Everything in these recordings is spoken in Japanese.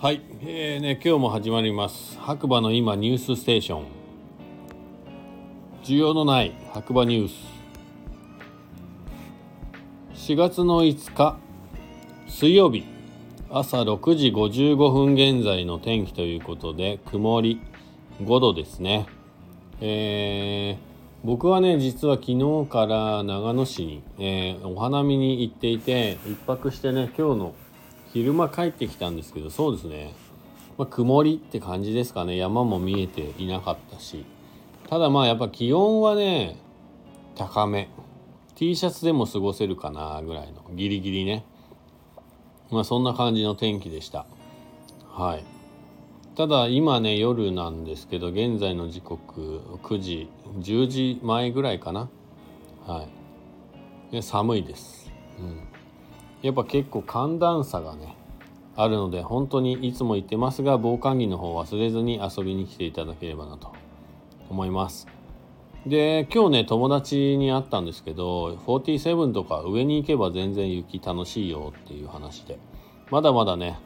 はい、えーね、今日も始まります。白馬の今ニュースステーション。需要のない白馬ニュース。4月の5日水曜日。朝6時55分現在の天気ということで曇り5度ですね。えー僕はね実は昨日から長野市に、えーお花見に行っていて一泊してね今日の昼間帰ってきたんですけどそうですね、まあ、曇りって感じですかね。山も見えていなかったし。ただまあやっぱ気温はね高め。T シャツでも過ごせるかなぐらいの。ギリギリね。まあそんな感じの天気でした。はい。ただ今ね夜なんですけど現在の時刻9時10時前ぐらいかな。はい。寒いです、うん、やっぱ結構寒暖差がねあるので本当にいつも言ってますが防寒着の方忘れずに遊びに来ていただければなと思います。で今日ね友達に会ったんですけど47とか上に行けば全然雪楽しいよっていう話でまだまだね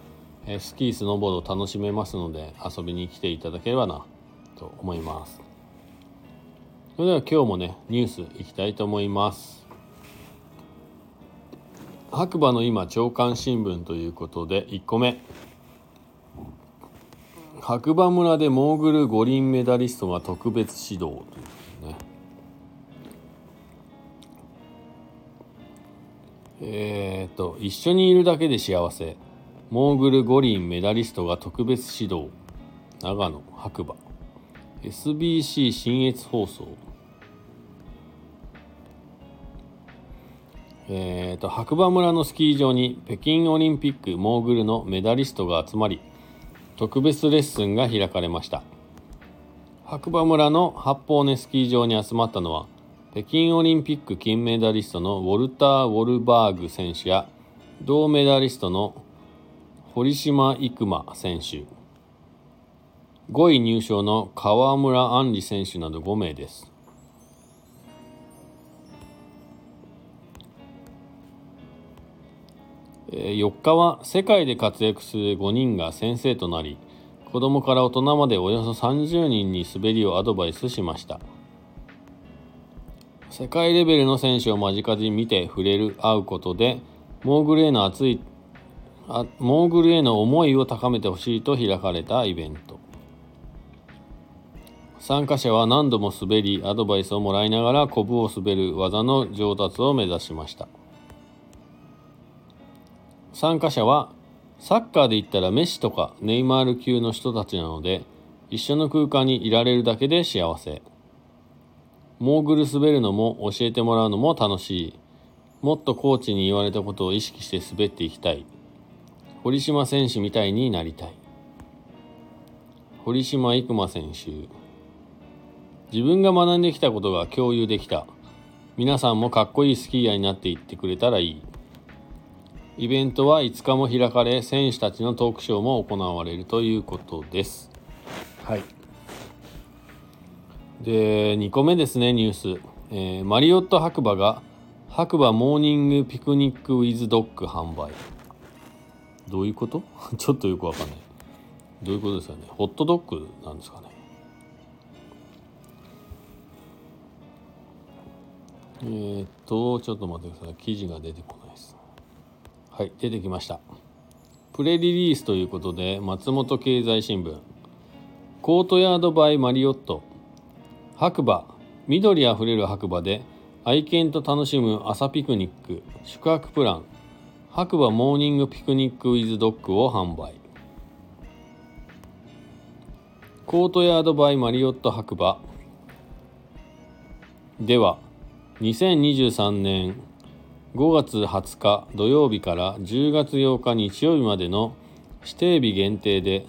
スキースノーボード楽しめますので遊びに来ていただければなと思います。それでは今日もねニュースいきたいと思います。白馬の今朝刊新聞ということで1個目。白馬村でモーグル五輪メダリストが特別指導というね。えー、と一緒にいるだけで幸せ。モーグル五輪メダリストが特別指導。長野白馬。SBC 信越放送。えー、と白馬村のスキー場に北京オリンピックモーグルのメダリストが集まり特別レッスンが開かれました。白馬村の八方根スキー場に集まったのは北京オリンピック金メダリストのウォルター・ウォルバーグ選手や銅メダリストの堀島育馬選手。5位入賞の川村あんり選手など5名です。4日は世界で活躍する5人が先生となり子どもから大人までおよそ30人に滑りをアドバイスしました。世界レベルの選手を間近で見て触れる会うことでモーグルへの熱いあモーグルへの思いを高めてほしいと開かれたイベント。参加者は何度も滑りアドバイスをもらいながらコブを滑る技の上達を目指しました。参加者はサッカーで言ったらメッシとかネイマール級の人たちなので一緒の空間にいられるだけで幸せ。モーグル滑るのも教えてもらうのも楽しい。もっとコーチに言われたことを意識して滑っていきたい。堀島選手みたいになりたい。堀島育馬選手。自分が学んできたことが共有できた。皆さんもかっこいいスキーヤーになっていってくれたらいい。イベントは5日も開かれ選手たちのトークショーも行われるということです。はい。で2個目ですねニュース、えーマリオット白馬が白馬モーニングピクニックウィズドッグ販売。どういうこと？ちょっとよくわかんない。どういうことですかね？ホットドッグなんですかね？えー、っとちょっと待ってください。記事が出てこないですはい出てきました。プレリリースということで松本経済新聞。コートヤードバイマリオット。白馬。緑あふれる白馬で愛犬と楽しむ朝ピクニック。宿泊プラン。白馬 Morning Picnic with Dog を販売。 Courtyard by Marriott 白馬。では2023年5月20日土曜日から10月8日日曜日までの指定日限定で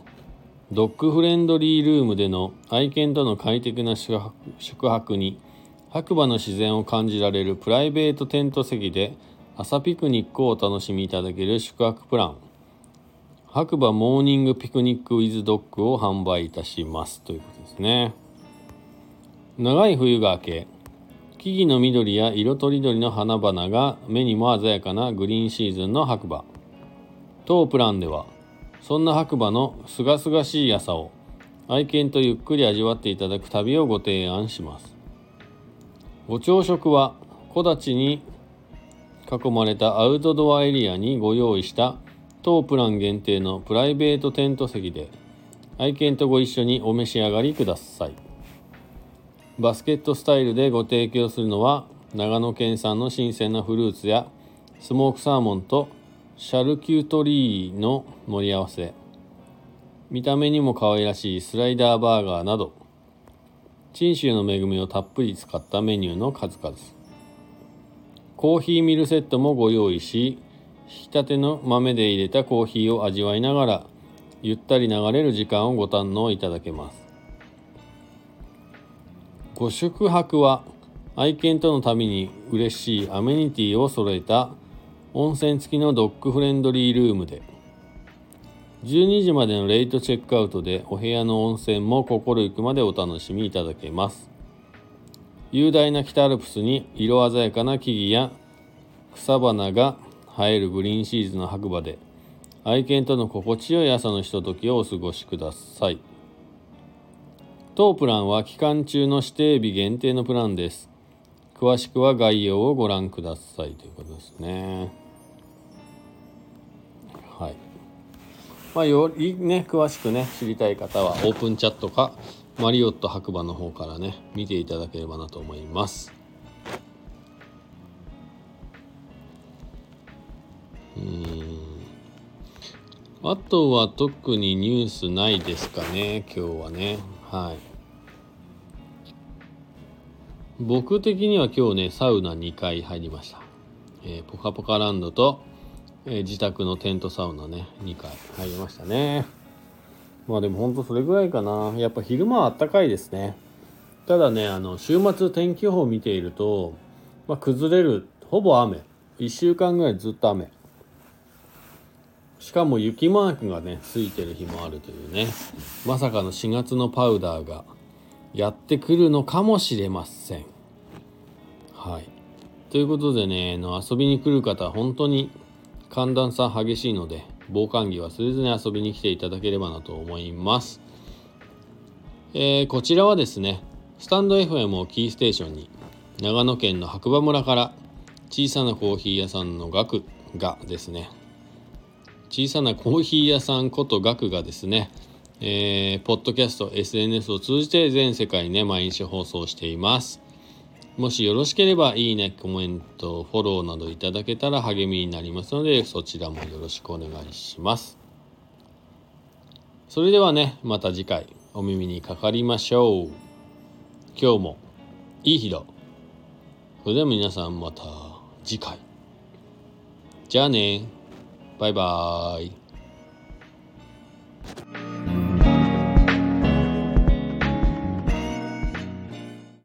ドッグフレンドリールームでの愛犬との快適な宿泊に白馬の自然を感じられるプライベートテント席で朝ピクニックをお楽しみいただける宿泊プラン。白馬 Morning Picnic with Dog を販売いたします。ということですね。長い冬が明け木々の緑や色とりどりの花々が目にも鮮やかなグリーンシーズンの白馬。当プランではそんな白馬のすがすがしい朝を愛犬とゆっくり味わっていただく旅をご提案します。ご朝食は木立に囲まれたアウトドアエリアにご用意した当プラン限定のプライベートテント席で愛犬とご一緒にお召し上がりください。バスケットスタイルでご提供するのは長野県産の新鮮なフルーツやスモークサーモンとシャルキュートリーの盛り合わせ。見た目にも可愛らしいスライダーバーガーなど信州の恵みをたっぷり使ったメニューの数々。コーヒーミルセットもご用意し引き立ての豆で入れたコーヒーを味わいながらゆったり流れる時間をご堪能いただけます。ご宿泊は愛犬との旅に嬉しいアメニティを揃えた温泉付きのドッグフレンドリールームで。12時までのレイトチェックアウトでお部屋の温泉も心ゆくまでお楽しみいただけます。雄大な北アルプスに色鮮やかな木々や草花が生えるグリーンシーズの白馬で愛犬との心地よい朝のひとときをお過ごしください。当プランは期間中の指定日限定のプランです。詳しくは概要をご覧くださいということですね。はい。まあよりね詳しくね知りたい方はオープンチャットかマリオット白馬の方からね見ていただければなと思います。うん。あとは特にニュースないですかね今日はね。はい。僕的には今日ねサウナ2回入りました、えー、ポカポカランドと、えー、自宅のテントサウナね2回入りましたね。まあでもほんとそれぐらいかな。やっぱ昼間はあったかいですね。ただねあの週末天気予報見ていると、まあ、崩れるほぼ雨。1週間ぐらいずっと雨。しかも雪マークがねついてる日もあるというね。まさかの4月のパウダーがやってくるのかもしれません。はい。ということでねの遊びに来る方は本当に寒暖差激しいので防寒着は忘れずに遊びに来ていただければなと思います。えー、こちらはですねスタンド FM をキーステーションに長野県の白馬村から小さなコーヒー屋さんのガクがですね小さなコーヒー屋さんことガクがですね、えー、ポッドキャスト、SNS を通じて全世界にね、毎日放送しています。もしよろしければ、いいね、コメント、フォローなどいただけたら励みになりますので、そちらもよろしくお願いします。それではね、また次回お耳にかかりましょう。今日もいい日だ。それでは皆さんまた次回。じゃあね。バイバーイ。